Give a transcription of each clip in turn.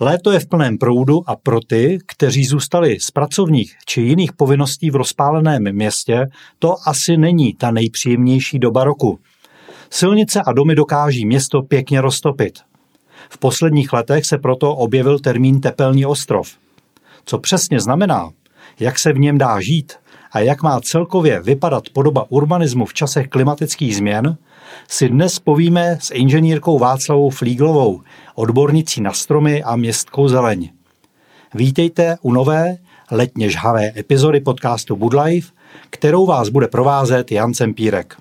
Léto je v plném proudu a pro ty, kteří zůstali z pracovních či jiných povinností v rozpáleném městě, to asi není ta nejpříjemnější doba roku. Silnice a domy dokáží město pěkně roztopit. V posledních letech se proto objevil termín tepelný ostrov. Co přesně znamená, jak se v něm dá žít a jak má celkově vypadat podoba urbanismu v časech klimatických změn, si dnes povíme s inženýrkou Václavou Flíglovou, odbornicí na stromy a městskou zeleň. Vítejte u nové, letně žhavé epizody podcastu Budlife, kterou vás bude provázet Jan Cempírek.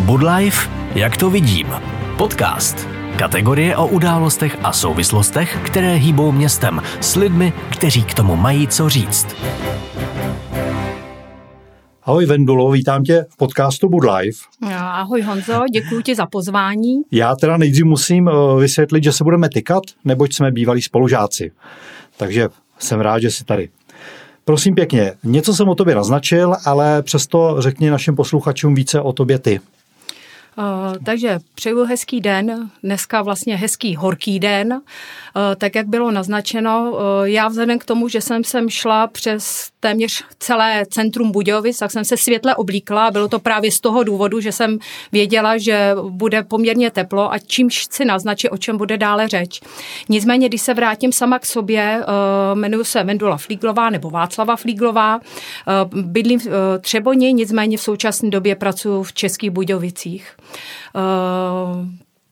Budlife, jak to vidím. Podcast. Kategorie o událostech a souvislostech, které hýbou městem s lidmi, kteří k tomu mají co říct. Ahoj Vendulo, vítám tě v podcastu Bud Life. Ahoj Honzo, děkuji ti za pozvání. Já teda nejdřív musím eh, vysvětlit, že se budeme tykat, neboť jsme bývalí spolužáci. Takže jsem rád, že jsi tady. Prosím pěkně, něco jsem o tobě naznačil, ale přesto řekni našim posluchačům více o tobě ty. Uh, takže přeju hezký den, dneska vlastně hezký horký den, uh, tak jak bylo naznačeno. Uh, já vzhledem k tomu, že jsem sem šla přes téměř celé centrum Budějovic, tak jsem se světle oblíkla. Bylo to právě z toho důvodu, že jsem věděla, že bude poměrně teplo a čímž chci naznačit, o čem bude dále řeč. Nicméně, když se vrátím sama k sobě, jmenuji se Vendula Flíglová nebo Václava Flíglová, bydlím v Třeboni, nicméně v současné době pracuji v Českých Budějovicích.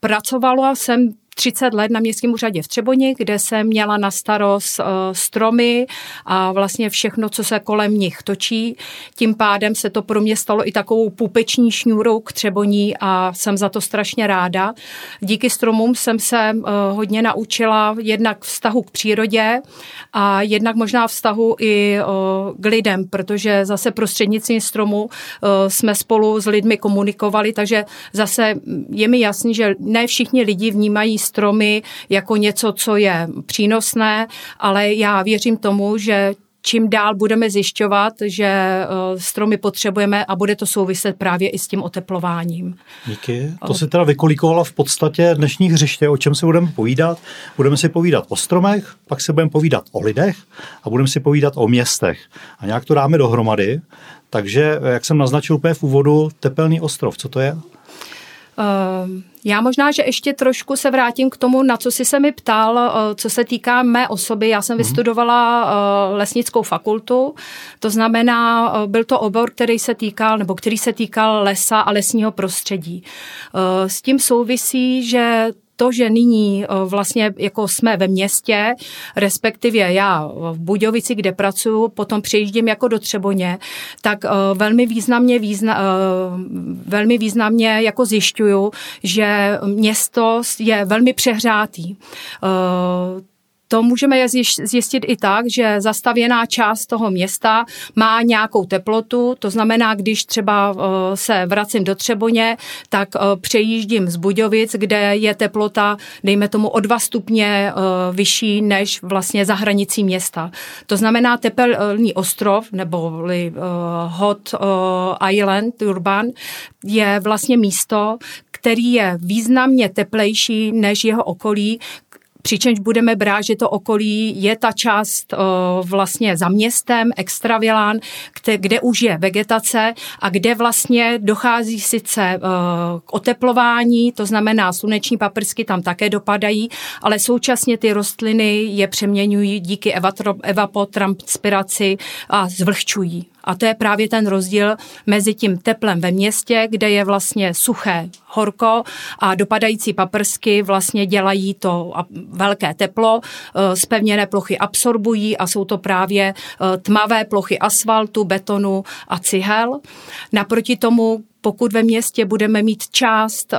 Pracovala jsem 30 let na městském úřadě v Třeboni, kde jsem měla na starost uh, stromy a vlastně všechno, co se kolem nich točí. Tím pádem se to pro mě stalo i takovou pupeční šňůrou k Třeboní a jsem za to strašně ráda. Díky stromům jsem se uh, hodně naučila jednak vztahu k přírodě a jednak možná vztahu i uh, k lidem, protože zase prostřednictvím stromu jsme spolu s lidmi komunikovali, takže zase je mi jasný, že ne všichni lidi vnímají stromy jako něco, co je přínosné, ale já věřím tomu, že čím dál budeme zjišťovat, že eh, stromy potřebujeme a bude to souviset právě i s tím oteplováním. Díky. To si teda vykolíkovala v podstatě dnešní hřiště, o čem se budeme povídat. Budeme si povídat o stromech, pak se budeme povídat o lidech a budeme si povídat o městech. A nějak to dáme dohromady. Takže, jak jsem naznačil úplně v úvodu, tepelný ostrov, co to je? Uh, já možná, že ještě trošku se vrátím k tomu, na co jsi se mi ptal, uh, co se týká mé osoby. Já jsem mm. vystudovala uh, lesnickou fakultu, to znamená, uh, byl to obor, který se týkal, nebo který se týkal lesa a lesního prostředí. S tím souvisí, že to, že nyní eh, vlastně jako jsme ve městě, respektive já v Budějovici, kde pracuji, potom přejíždím jako do Třeboně, tak eh, velmi významně, význa, eh, velmi významně jako zjišťuju, že město je velmi přehrátý to můžeme zjistit i tak, že zastavěná část toho města má nějakou teplotu, to znamená, když třeba eh, se vracím do Třeboně, tak eh, přejíždím z Budějovic, kde je teplota, dejme tomu o dva stupně eh, vyšší než vlastně za hranicí města. To znamená tepelný ostrov nebo Hot Island Urban je vlastně místo, který je významně teplejší než jeho okolí, přičemž budeme brát, že to okolí je ta část uh, vlastně za městem, extravilán, kde, kde už je vegetace a kde vlastně dochází sice uh, k oteplování, to znamená sluneční paprsky tam také dopadají, ale současně ty rostliny je přeměňují díky evapotranspiraci a zvlhčují. A to je právě ten rozdíl mezi tím teplem ve městě, kde je vlastně suché horko a dopadající paprsky vlastně dělají to velké teplo, spevněné eh, plochy absorbují a jsou to právě eh, tmavé plochy asfaltu, betonu a cihel. Naproti tomu pokud ve městě budeme mít část uh,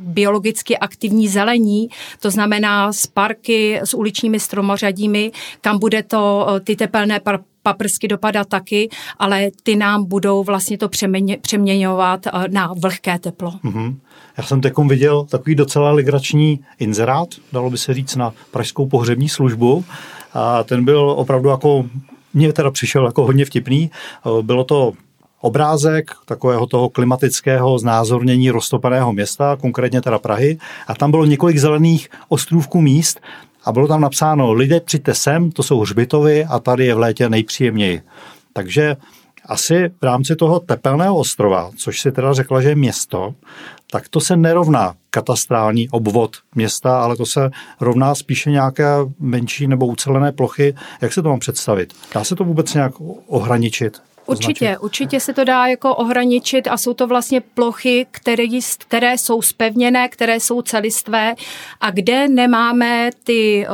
biologicky aktivní zelení, to znamená s parky, s uličními stromořadími, kam bude to uh, ty tepelné par- paprsky dopadat taky, ale ty nám budou vlastně to přeměň, přeměňovat uh, na vlhké teplo. Mm-hmm. Já jsem teďkom viděl takový docela legrační inzerát, dalo by se říct, na pražskou pohřební službu. A ten byl opravdu jako mně teda přišel jako hodně vtipný. Bylo to obrázek takového toho klimatického znázornění roztopeného města, konkrétně teda Prahy, a tam bylo několik zelených ostrůvků míst a bylo tam napsáno, lidé přijďte sem, to jsou hřbitovy a tady je v létě nejpříjemněji. Takže asi v rámci toho tepelného ostrova, což si teda řekla, že je město, tak to se nerovná katastrální obvod města, ale to se rovná spíše nějaké menší nebo ucelené plochy. Jak se to mám představit? Dá se to vůbec nějak ohraničit? Určitě, označit. určitě se to dá jako ohraničit a jsou to vlastně plochy, které, které jsou spevněné, které jsou celistvé a kde nemáme ty,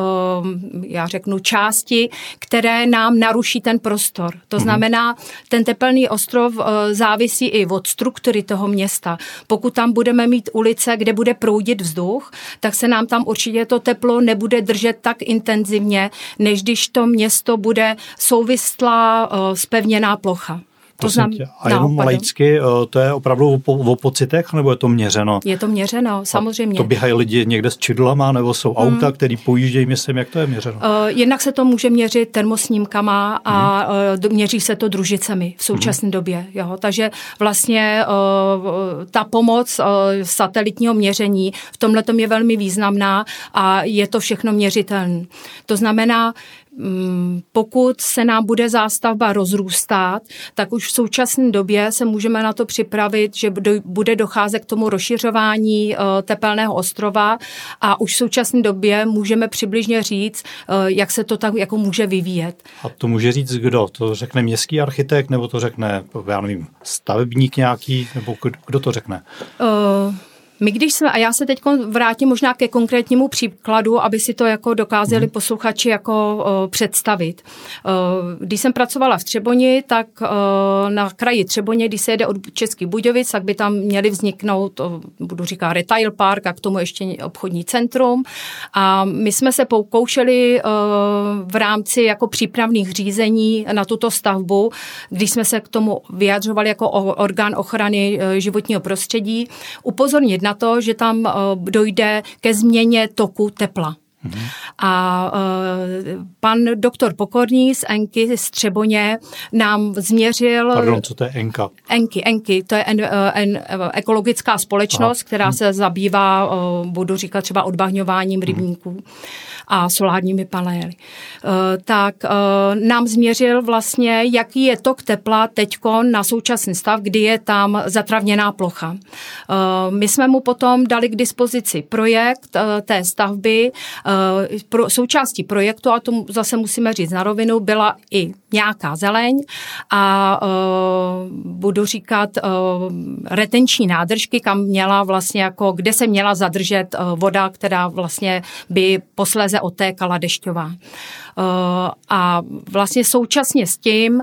um, já řeknu, části, které nám naruší ten prostor. To mhm. znamená, ten tepelný ostrov uh, závisí i od struktury toho města. Pokud tam budeme mít ulice, kde bude proudit vzduch, tak se nám tam určitě to teplo nebude držet tak intenzivně, než když to město bude souvislá, spevněná plocha plocha. To znamená, a jenom no, laicky, eh, to je opravdu o, o pocitech, nebo je to měřeno? Je to měřeno, samozřejmě. A to běhají lidi někde s čidlama, nebo jsou hmm. auta, které pojíždějí městem, jak to je měřeno? Uh, jednak se to může měřit termosnímkama a hmm. uh, měří se to družicemi v současné hmm. době. Jo? Takže vlastně uh, ta pomoc uh, satelitního měření v tomhle je velmi významná a je to všechno měřitelné. To znamená, pokud se nám bude zástavba rozrůstat, tak už v současné době se můžeme na to připravit, že bude docházet k tomu rozšiřování eh, tepelného ostrova a už v současné době můžeme přibližně říct, eh, jak se to tak jako může vyvíjet. A to může říct kdo? To řekne městský architekt nebo to řekne, já nevím, stavebník nějaký, nebo kdo to řekne? Uh, my když jsme, a já se teď vrátím možná ke konkrétnímu příkladu, aby si to jako dokázali mm. posluchači jako uh, představit. Uh, když jsem pracovala v Třeboni, tak uh, na kraji Třeboně, když se jede od Českých Budějovic, tak by tam měli vzniknout, uh, budu říkat retail park a k tomu ještě obchodní centrum. A my jsme se pokoušeli uh, v rámci jako přípravných řízení na tuto stavbu, když jsme se k tomu vyjadřovali jako orgán ochrany uh, životního prostředí, upozornit na na to, že tam eh, dojde ke změně toku tepla. Mm-hmm. A uh, pan doktor Pokorný z Enky z Třeboně nám změřil... Pardon, co to je Enka? Enky, Enky, to je en, en, ekologická společnost, Aha. která mhm. se zabývá, uh, budu říkat třeba odbahňováním mm-hmm. rybníků a solárními panely. Uh, tak uh, nám změřil vlastně, jaký je tok tepla teďko na současný stav, kdy je tam zatravněná plocha. Uh, my jsme mu potom dali k dispozici projekt té stavby, Eh, pro, součástí projektu, a to zase musíme říct na rovinu, byla i nějaká zeleň a uh, budu říkat uh, retenční nádržky, kam měla vlastně jako, kde se měla zadržet uh, voda, která vlastně by posléze otékala dešťová. Uh, a vlastně současně s tím uh,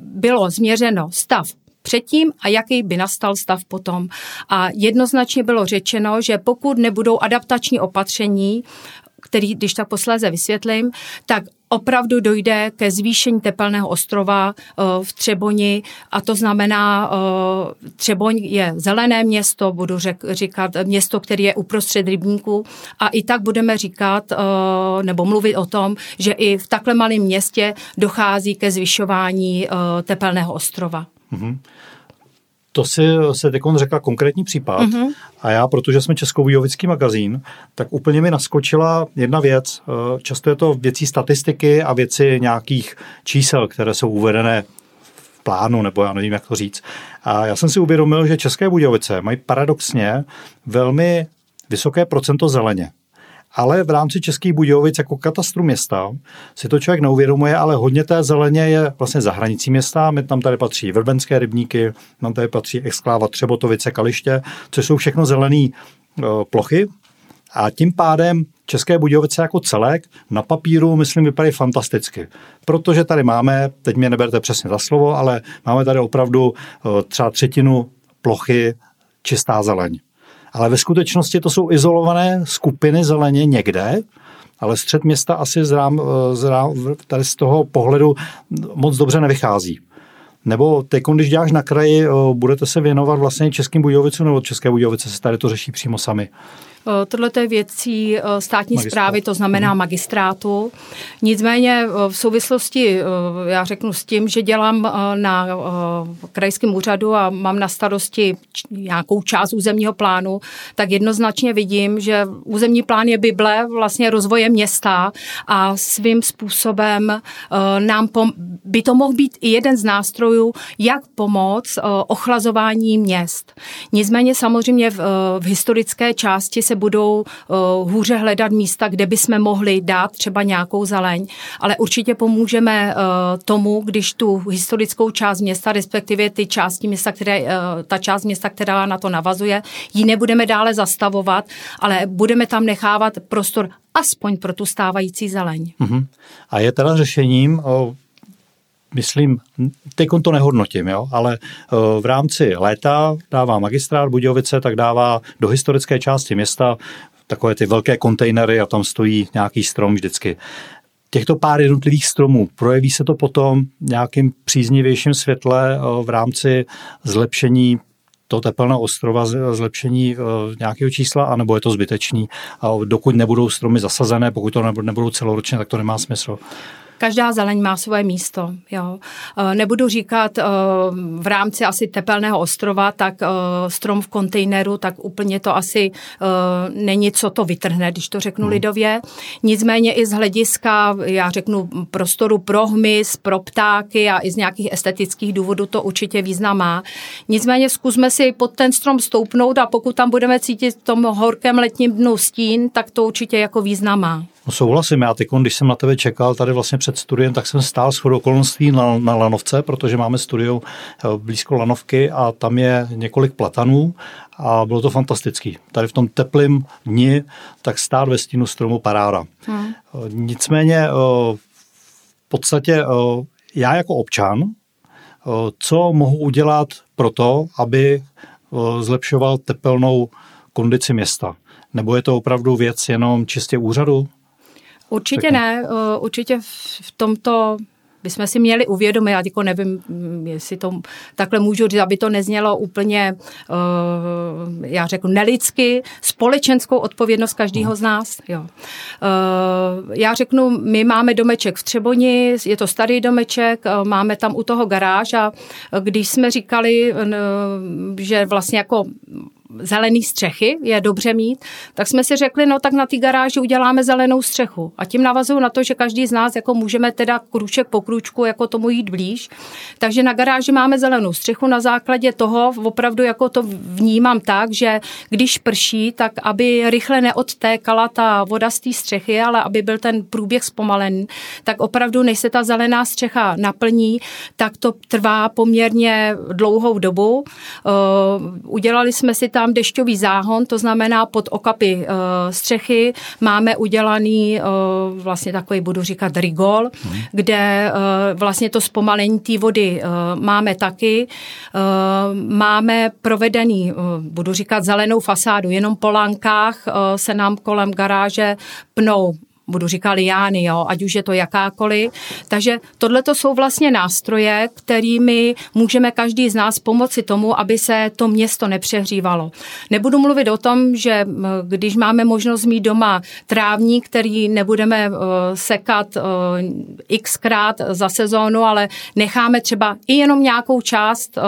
bylo změřeno stav předtím a jaký by nastal stav potom. A jednoznačně bylo řečeno, že pokud nebudou adaptační opatření, který, když tak posléze vysvětlím, tak opravdu dojde ke zvýšení tepelného ostrova uh, v Třeboni a to znamená, uh, Třeboň je zelené město, budu řek, říkat město, které je uprostřed rybníků a i tak budeme říkat uh, nebo mluvit o tom, že i v takhle malém městě dochází ke zvyšování tepelného ostrova. Mm-hmm. To si se teď řekla konkrétní případ mm-hmm. a já, protože jsme Českobudějovický magazín, tak úplně mi naskočila jedna věc. Eh, často je to věcí statistiky a věci nějakých čísel, které jsou uvedené v plánu, nebo já nevím, jak to říct. A já jsem si uvědomil, že České Budějovice mají paradoxně velmi vysoké procento zeleně ale v rámci Českých Budějovic jako katastru města si to člověk neuvědomuje, ale hodně té zeleně je vlastně za hranicí města. My tam tady patří vrbenské rybníky, nám tady patří exkláva Třebotovice, Kaliště, což jsou všechno zelené e, plochy. A tím pádem České Budějovice jako celek na papíru, myslím, vypadají fantasticky. Protože tady máme, teď mě neberte přesně za slovo, ale máme tady opravdu e, třeba třetinu plochy čistá zeleň ale ve skutečnosti to jsou izolované skupiny zeleně někde, ale střed města asi z rám, z rám, tady z toho pohledu moc dobře nevychází. Nebo teď, když děláš na kraji, budete se věnovat vlastně Českým Budějovicům, nebo České Budějovice se tady to řeší přímo sami? Tohle je věcí státní Magistrát. zprávy, to znamená hmm. magistrátu. Nicméně v souvislosti, já řeknu s tím, že dělám na krajském úřadu a mám na starosti nějakou část územního plánu, tak jednoznačně vidím, že územní plán je Bible vlastně rozvoje města a svým způsobem nám pom- by to mohl být i jeden z nástrojů, jak pomoct ochlazování měst. Nicméně samozřejmě v, v historické části se budou hůře hledat místa, kde bychom mohli dát třeba nějakou zeleň, ale určitě pomůžeme tomu, když tu historickou část města, respektive ty části města, které, ta část města, která na to navazuje, ji nebudeme dále zastavovat, ale budeme tam nechávat prostor aspoň pro tu stávající zeleň. Uh-huh. A je teda řešením myslím, teď to nehodnotím, jo, ale v rámci léta dává magistrát Budějovice, tak dává do historické části města takové ty velké kontejnery a tam stojí nějaký strom vždycky. Těchto pár jednotlivých stromů, projeví se to potom nějakým příznivějším světle v rámci zlepšení toho tepelného ostrova, zlepšení nějakého čísla, anebo je to zbytečný. A dokud nebudou stromy zasazené, pokud to nebudou celoročně, tak to nemá smysl. Každá zeleň má svoje místo. Jo. E, nebudu říkat e, v rámci asi tepelného ostrova, tak e, strom v kontejneru, tak úplně to asi není, co to vytrhne, když to řeknu hmm. lidově. Nicméně i z hlediska, já řeknu, prostoru pro hmyz, pro ptáky a i z nějakých estetických důvodů to určitě význam má. Nicméně zkusme si pod ten strom stoupnout a pokud tam budeme cítit v tom horkém letním dnu stín, tak to určitě jako význam má. No souhlasím, já teď, když jsem na tebe čekal tady vlastně před studiem, tak jsem stál s okolností na, na Lanovce, protože máme studio eh, blízko Lanovky a tam je několik platanů a bylo to fantastický. Tady v tom teplém dni tak stát ve stínu stromu paráda. Hmm. Eh, nicméně eh, v podstatě já jako občan, co mohu udělat pro to, aby zlepšoval tepelnou kondici města? Nebo je to opravdu věc jenom čistě úřadu? Určitě ne, eh, určitě v tomto bychom si měli uvědomit, já jako nevím, jestli to takhle můžu říct, aby to neznělo úplně, uh, já řeknu, nelidsky, společenskou odpovědnost každého z nás. Jo. Uh, já řeknu, my máme domeček v Třeboni, je to starý domeček, máme tam u toho garáž a když jsme říkali, že vlastně jako zelený střechy je dobře mít, tak jsme si řekli, no tak na té garáži uděláme zelenou střechu. A tím navazuju na to, že každý z nás jako můžeme teda kruček po kručku jako tomu jít blíž. Takže na garáži máme zelenou střechu na základě toho, opravdu jako to vnímám tak, že když prší, tak aby rychle neodtékala ta voda z té střechy, ale aby byl ten průběh zpomalený, tak opravdu, než se ta zelená střecha naplní, tak to trvá poměrně dlouhou dobu. Uh, udělali jsme si tam dešťový záhon, to znamená pod okapy uh, střechy máme udělaný uh, vlastně takový, budu říkat, rigol, hmm. kde uh, vlastně to zpomalení té vody uh, máme taky. Uh, máme provedený, uh, budu říkat, zelenou fasádu, jenom po lankách uh, se nám kolem garáže pnou budu říkat liány, jo, ať už je to jakákoliv. Takže tohle to jsou vlastně nástroje, kterými můžeme každý z nás pomoci tomu, aby se to město nepřehřívalo. Nebudu mluvit o tom, že když máme možnost mít doma trávník, který nebudeme uh, sekat uh, xkrát za sezónu, ale necháme třeba i jenom nějakou část uh,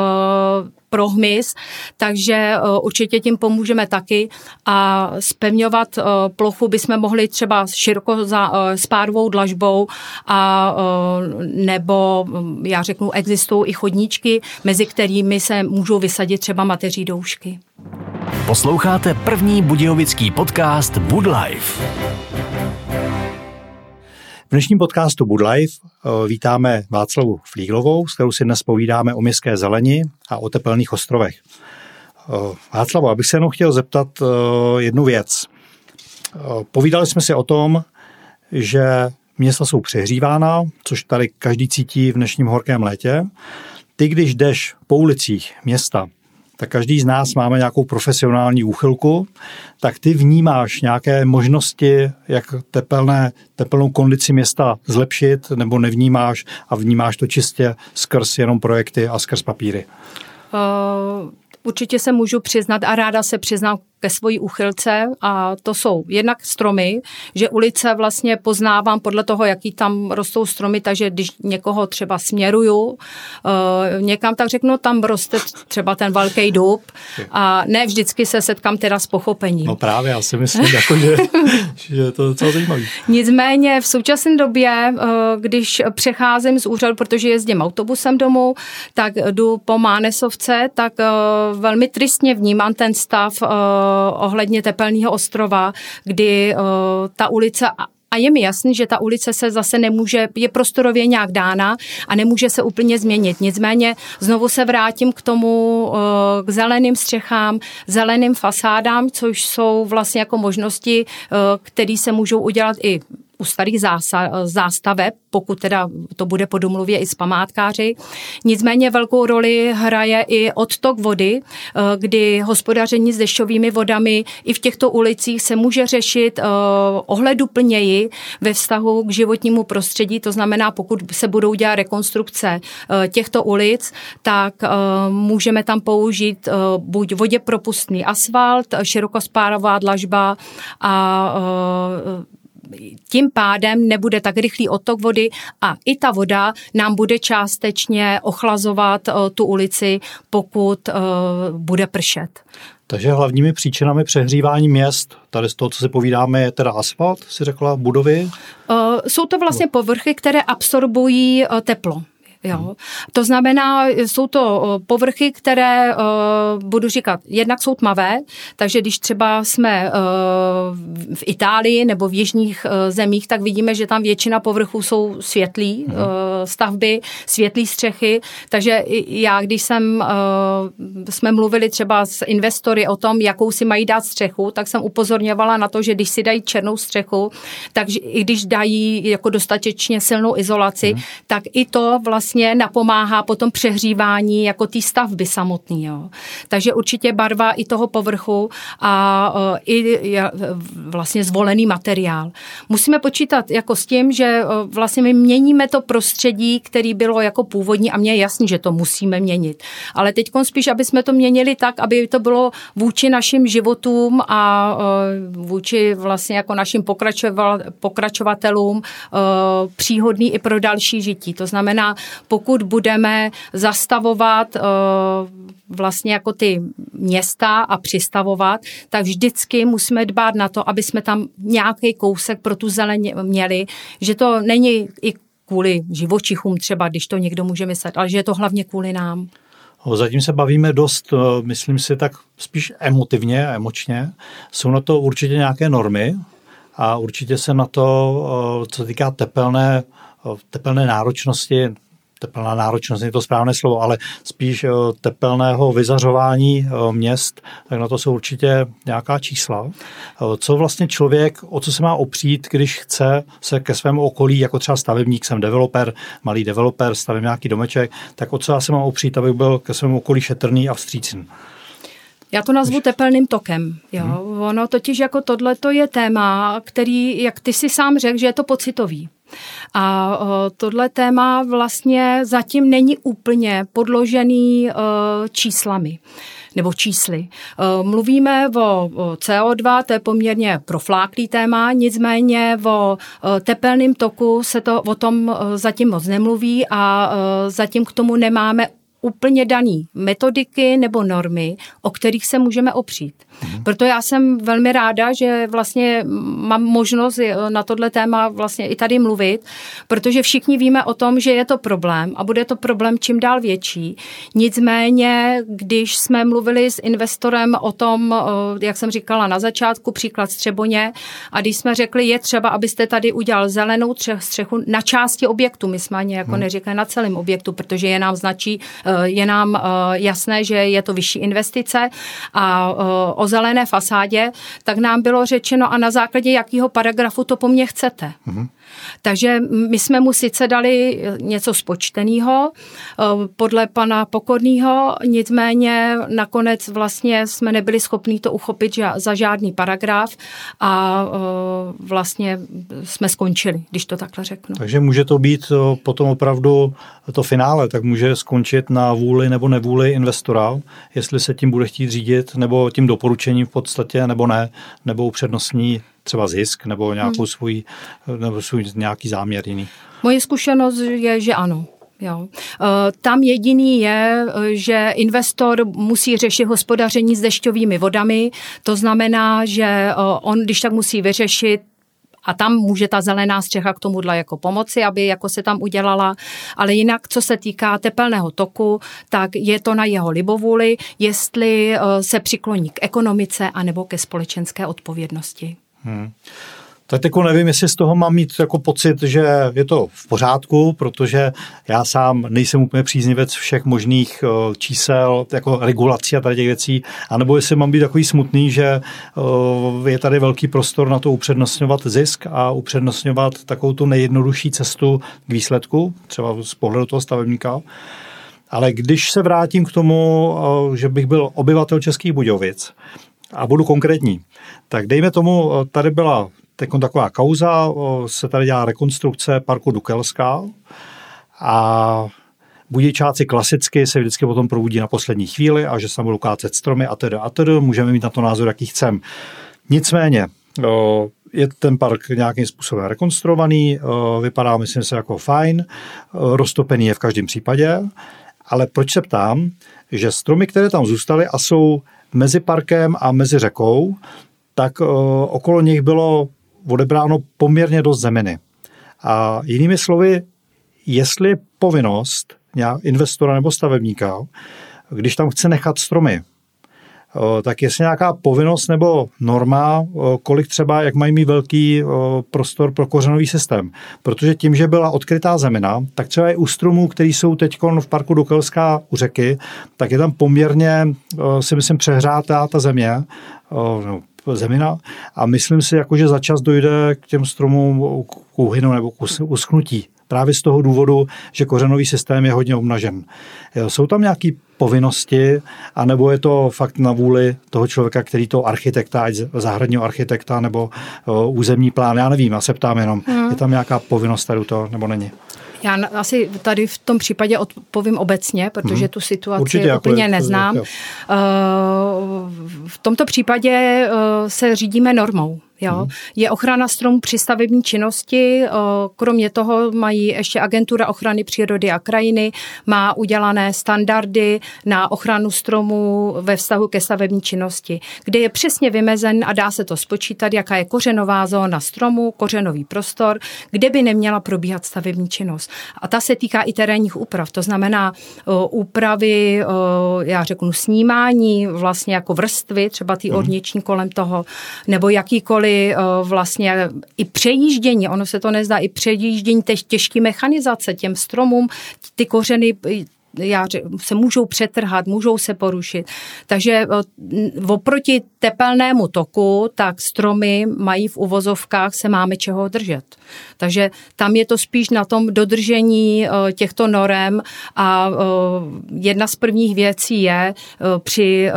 pro hmyz, takže eh, určitě tím pomůžeme taky a spevňovat eh, plochu bychom mohli třeba široko za, eh, s párovou dlažbou a nebo hm, já řeknu, existují i chodníčky, mezi kterými se můžou vysadit třeba mateří doušky. Posloucháte první budějovický podcast Wood Life. V dnešním podcastu Good Life eh, vítáme Václavu Flíglovou, s kterou si dnes povídáme o městské zeleni a o tepelných ostrovech. Eh, Václavo, abych se jenom chtěl zeptat eh, jednu věc. Povídali jsme si o tom, že města jsou přehřívána, což tady každý cítí v dnešním horkém létě. Ty, když jdeš po ulicích města, tak každý z nás máme nějakou profesionální úchylku, tak ty vnímáš nějaké možnosti, jak tepelné, tepelnou kondici města zlepšit, nebo nevnímáš a vnímáš to čistě skrz jenom projekty a skrz papíry? Uh, určitě se můžu přiznat a ráda se přiznám ke svojí úchylce a to jsou jednak stromy, že ulice vlastně poznávám podle toho, jaký tam rostou stromy, takže když někoho třeba směruju uh, někam, tak řeknu, tam roste třeba ten velký dub a ne vždycky se setkám teda s pochopením. No právě, já si myslím, jako, že, že je to docela zajímavé. Nicméně v současné době, uh, když přecházím z úřadu, protože jezdím autobusem domů, tak jdu po Mánesovce, tak uh, velmi tristně vnímám ten stav uh, ohledně Tepelného ostrova, kdy uh, ta ulice a je mi jasný, že ta ulice se zase nemůže, je prostorově nějak dána a nemůže se úplně změnit. Nicméně znovu se vrátím k tomu, k zeleným střechám, zeleným fasádám, což jsou vlastně jako možnosti, které se můžou udělat i u starých zástaveb, pokud teda to bude po domluvě i s památkáři. Nicméně velkou roli hraje i odtok vody, eh, kdy hospodaření s dešťovými vodami i v těchto ulicích se může řešit eh, ohleduplněji ve vztahu k životnímu prostředí. To znamená, pokud se budou dělat rekonstrukce eh, těchto ulic, tak můžeme tam použít buď vodě propustný asfalt, širokospárová dlažba a tím pádem nebude tak rychlý odtok vody a i ta voda nám bude částečně ochlazovat eh, tu ulici, pokud eh, bude pršet. Takže hlavními příčinami přehřívání měst, tady z toho, co si povídáme, je teda asfalt, si řekla, budovy? Uh, jsou to vlastně povrchy, které absorbují teplo. Jo. To znamená, jsou to povrchy, které, budu říkat, jednak jsou tmavé, takže když třeba jsme v Itálii nebo v jižních zemích, tak vidíme, že tam většina povrchů jsou světlý mhm. stavby, světlý střechy, takže já, když jsem, jsme mluvili třeba s investory o tom, jakou si mají dát střechu, tak jsem upozorňovala na to, že když si dají černou střechu, takže i když dají jako dostatečně silnou izolaci, hmm. tak i to vlastně vlastně napomáhá potom přehřívání jako té stavby samotný. Jo. Takže určitě barva i toho povrchu a uh, i vlastně zvolený materiál. Musíme počítat jako s tím, že uh, vlastně my měníme to prostředí, který bylo jako původní a mně je jasný, že to musíme měnit. Ale teď spíš, aby jsme to měnili tak, aby to bylo vůči našim životům a vůči vlastně jako našim pokračovatelům příhodný i pro další žití. To znamená, pokud budeme zastavovat uh, vlastně jako ty města a přistavovat, tak vždycky musíme dbát na to, aby jsme tam nějaký kousek pro tu zeleň měli, že to není i kvůli živočichům třeba, když to někdo může myslet, ale že je to hlavně kvůli nám. Zatím se bavíme dost, eh, myslím si, tak spíš emotivně a emočně. Jsou na to určitě nějaké normy a určitě se na to, eh, co týká tepelné, tepelné náročnosti, tepelná náročnost je to správné slovo, ale spíš eh, tepelného vyzařování eh, měst, tak na to jsou určitě nějaká čísla. Eh, co vlastně člověk, o co se má opřít, když chce se ke svému okolí, jako třeba stavebník, jsem developer, malý developer, stavím nějaký domeček, tak o co já se mám opřít, abych byl ke svému okolí šetrný a vstřícný? Já to nazvu tepelným tokem. Jo. Hmm. Ono totiž jako tohle to je téma, který, jak ty si sám řekl, že je to pocitový. A tohle téma vlastně zatím není úplně podložený číslami nebo čísly. Mluvíme o CO2, to je poměrně profláklý téma, nicméně o tepelném toku se to o tom zatím moc nemluví a zatím k tomu nemáme úplně daný metodiky nebo normy, o kterých se můžeme opřít. Mhm. Proto já jsem velmi ráda, že vlastně mám možnost na tohle téma vlastně i tady mluvit, protože všichni víme o tom, že je to problém a bude to problém čím dál větší. Nicméně, když jsme mluvili s investorem o tom, jak jsem říkala na začátku, příklad Střeboně, a když jsme řekli, je třeba, abyste tady udělal zelenou střechu na části objektu, my jsme ani jako hmm. neříkali na celém objektu, protože je nám značí, je nám jasné, že je to vyšší investice a o zelené fasádě, tak nám bylo řečeno a na základě jakého paragrafu to po mně chcete. Mm-hmm. Takže my jsme mu sice dali něco spočteného eh, podle pana Pokorného, nicméně nakonec vlastně jsme nebyli schopni to uchopit za žádný paragraf a eh, vlastně jsme skončili, když to takhle řeknu. Takže může to být eh, potom opravdu to finále, tak může skončit na vůli nebo nevůli investora, jestli se tím bude chtít řídit, nebo tím doporučením v podstatě, nebo ne, nebo upřednostní třeba zisk, nebo nějakou hmm. svůj, nebo svůj nějaký záměr jiný. Moje zkušenost je, že ano. Jo. Eh, tam jediný je, eh, že investor musí řešit hospodaření s dešťovými vodami, to znamená, že eh, on, když tak musí vyřešit a tam může ta zelená střecha k tomuhle jako pomoci, aby jako se tam udělala. Ale jinak, co se týká tepelného toku, tak je to na jeho libovůli, jestli se přikloní k ekonomice anebo ke společenské odpovědnosti. Hmm. Tak jako nevím, jestli z toho mám mít jako pocit, že je to v pořádku, protože já sám nejsem úplně příznivec všech možných uh, čísel, jako regulací a tady těch věcí, anebo jestli mám být takový smutný, že uh, je tady velký prostor na to upřednostňovat zisk a upřednostňovat takovou tu nejjednodušší cestu k výsledku, třeba z pohledu toho stavebníka. Ale když se vrátím k tomu, uh, že bych byl obyvatel Českých Budějovic, a budu konkrétní, tak dejme tomu, tady byla taková kauza, se tady dělá rekonstrukce parku Dukelská a budičáci klasicky se vždycky potom probudí na poslední chvíli a že se budou kácet stromy a tedy a tedy, můžeme mít na to názor, jaký chcem. Nicméně, je ten park nějakým způsobem rekonstruovaný, vypadá, myslím se, jako fajn, roztopený je v každém případě, ale proč se ptám, že stromy, které tam zůstaly a jsou mezi parkem a mezi řekou, tak okolo nich bylo odebráno poměrně dost zeminy. A jinými slovy, jestli je povinnost investora nebo stavebníka, když tam chce nechat stromy, tak jestli nějaká povinnost nebo norma, kolik třeba, jak mají mít velký prostor pro kořenový systém. Protože tím, že byla odkrytá zemina, tak třeba i u stromů, který jsou teď v parku Dukelská u řeky, tak je tam poměrně, si myslím, přehrátá ta země, no, zemina a myslím si, jako, že za čas dojde k těm stromům k úhynu nebo k uschnutí. Právě z toho důvodu, že kořenový systém je hodně obnažen. Jsou tam nějaké povinnosti, anebo je to fakt na vůli toho člověka, který to architekta, ať zahradního architekta nebo územní plán, já nevím, já se ptám jenom, hmm. je tam nějaká povinnost tady to, nebo není? Já asi tady v tom případě odpovím obecně, protože hmm. tu situaci Určitě, úplně jako neznám. Je, v tomto případě eh, se řídíme normou. Jo. Hmm. Je ochrana stromů při stavební činnosti, kromě toho mají ještě agentura ochrany přírody a krajiny, má udělané standardy na ochranu stromů ve vztahu ke stavební činnosti, kde je přesně vymezen a dá se to spočítat, jaká je kořenová zóna stromu, kořenový prostor, kde by neměla probíhat stavební činnost. A ta se týká i terénních úprav, to znamená úpravy, já řeknu, snímání, vlastně jako vrstvy, třeba ty hmm. orniční kolem toho, nebo jakýkoliv byly eh, vlastně i přejíždění, ono se to nezdá, i přejíždění těžké mechanizace těm stromům, ty kořeny já se můžou přetrhat, můžou se porušit. Takže eh, oproti tepelnému toku, tak stromy mají v uvozovkách se máme čeho držet. Takže tam je to spíš na tom dodržení eh, těchto norem a eh, jedna z prvních věcí je při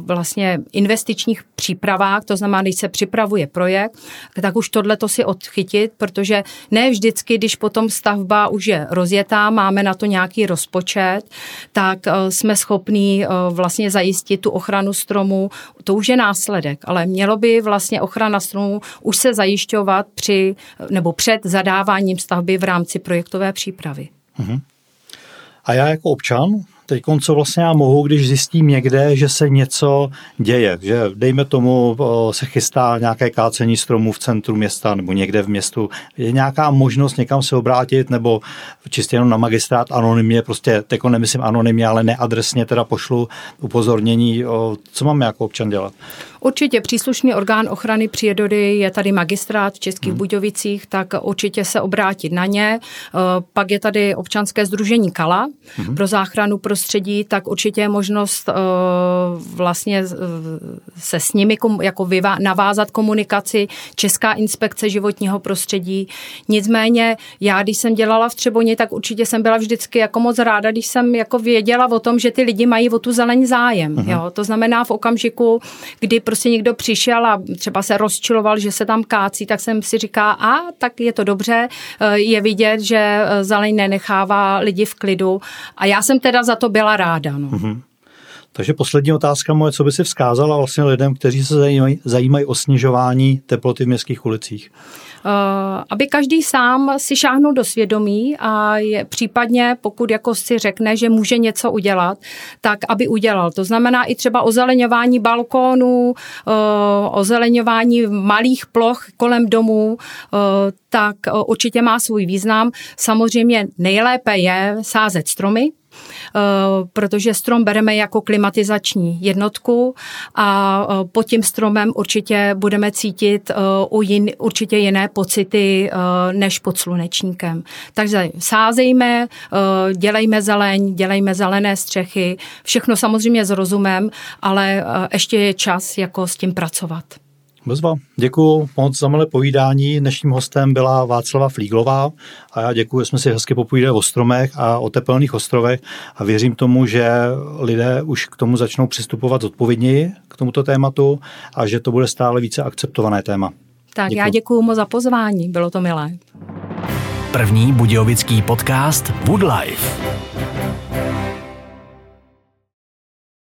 vlastně investičních přípravách, to znamená, když se připravuje projekt, tak už tohle to si odchytit, protože ne vždycky, když potom stavba už je rozjetá, máme na to nějaký rozpočet, let, tak eh, jsme schopní eh, vlastně zajistit tu ochranu stromů. To už je následek, ale mělo by vlastně ochrana stromů už se zajišťovat při nebo před zadáváním stavby v rámci projektové přípravy. Uh-huh. A já jako občan teď co vlastně já mohu, když zjistím někde, že se něco děje, že dejme tomu se chystá nějaké kácení stromů v centru města nebo někde v městu, je nějaká možnost někam se obrátit nebo čistě jenom na magistrát anonymně, prostě teď nemyslím anonymně, ale neadresně teda pošlu upozornění, co máme jako občan dělat. Určitě příslušný orgán ochrany přírody je tady magistrát v Českých hmm. Budějovicích, tak určitě se obrátit na ně. Eh, pak je tady občanské združení Kala hmm. pro záchranu prostředí, tak určitě je možnost eh, vlastně se s nimi jako navázat komunikaci. Česká inspekce životního prostředí. Nicméně já, když jsem dělala v Třeboni, tak určitě jsem byla vždycky jako moc ráda, když jsem jako věděla o tom, že ty lidi mají o tu zeleň zájem. Hmm. Jo? To znamená v okamžiku, kdy prostě někdo přišel a třeba se rozčiloval, že se tam kácí, tak jsem si říká, a tak je to dobře, eh, je vidět, že eh, zeleň nenechává lidi v klidu. A já jsem teda za to byla ráda. No. Mm-hmm. Takže poslední otázka moje, co by si vzkázala vlastně lidem, kteří se zajímají, zajímají o snižování teploty v městských ulicích? Uh, aby každý sám si šáhnul do svědomí a je, případně, pokud jako si řekne, že může něco udělat, tak aby udělal. To znamená i třeba ozeleňování balkónů, uh, ozeleňování malých ploch kolem domů, uh, tak určitě má svůj význam. Samozřejmě nejlépe je sázet stromy, Eh, protože strom bereme jako klimatizační jednotku a eh, pod tím stromem určitě budeme cítit eh, u jin, určitě jiné pocity než pod slunečníkem. Takže sázejme, dělejme zeleň, dělejme zelené střechy, všechno samozřejmě s rozumem, ale ještě je čas jako s tím pracovat. Bezva. Děkuji moc za milé povídání. Dnešním hostem byla Václava Flíglová a já děkuji, že jsme si hezky popovídali o stromech a o tepelných ostrovech a věřím tomu, že lidé už k tomu začnou přistupovat zodpovědněji k tomuto tématu a že to bude stále více akceptované téma. Tak děkuji. já děkuji moc za pozvání, bylo to milé. První budějovický podcast Woodlife.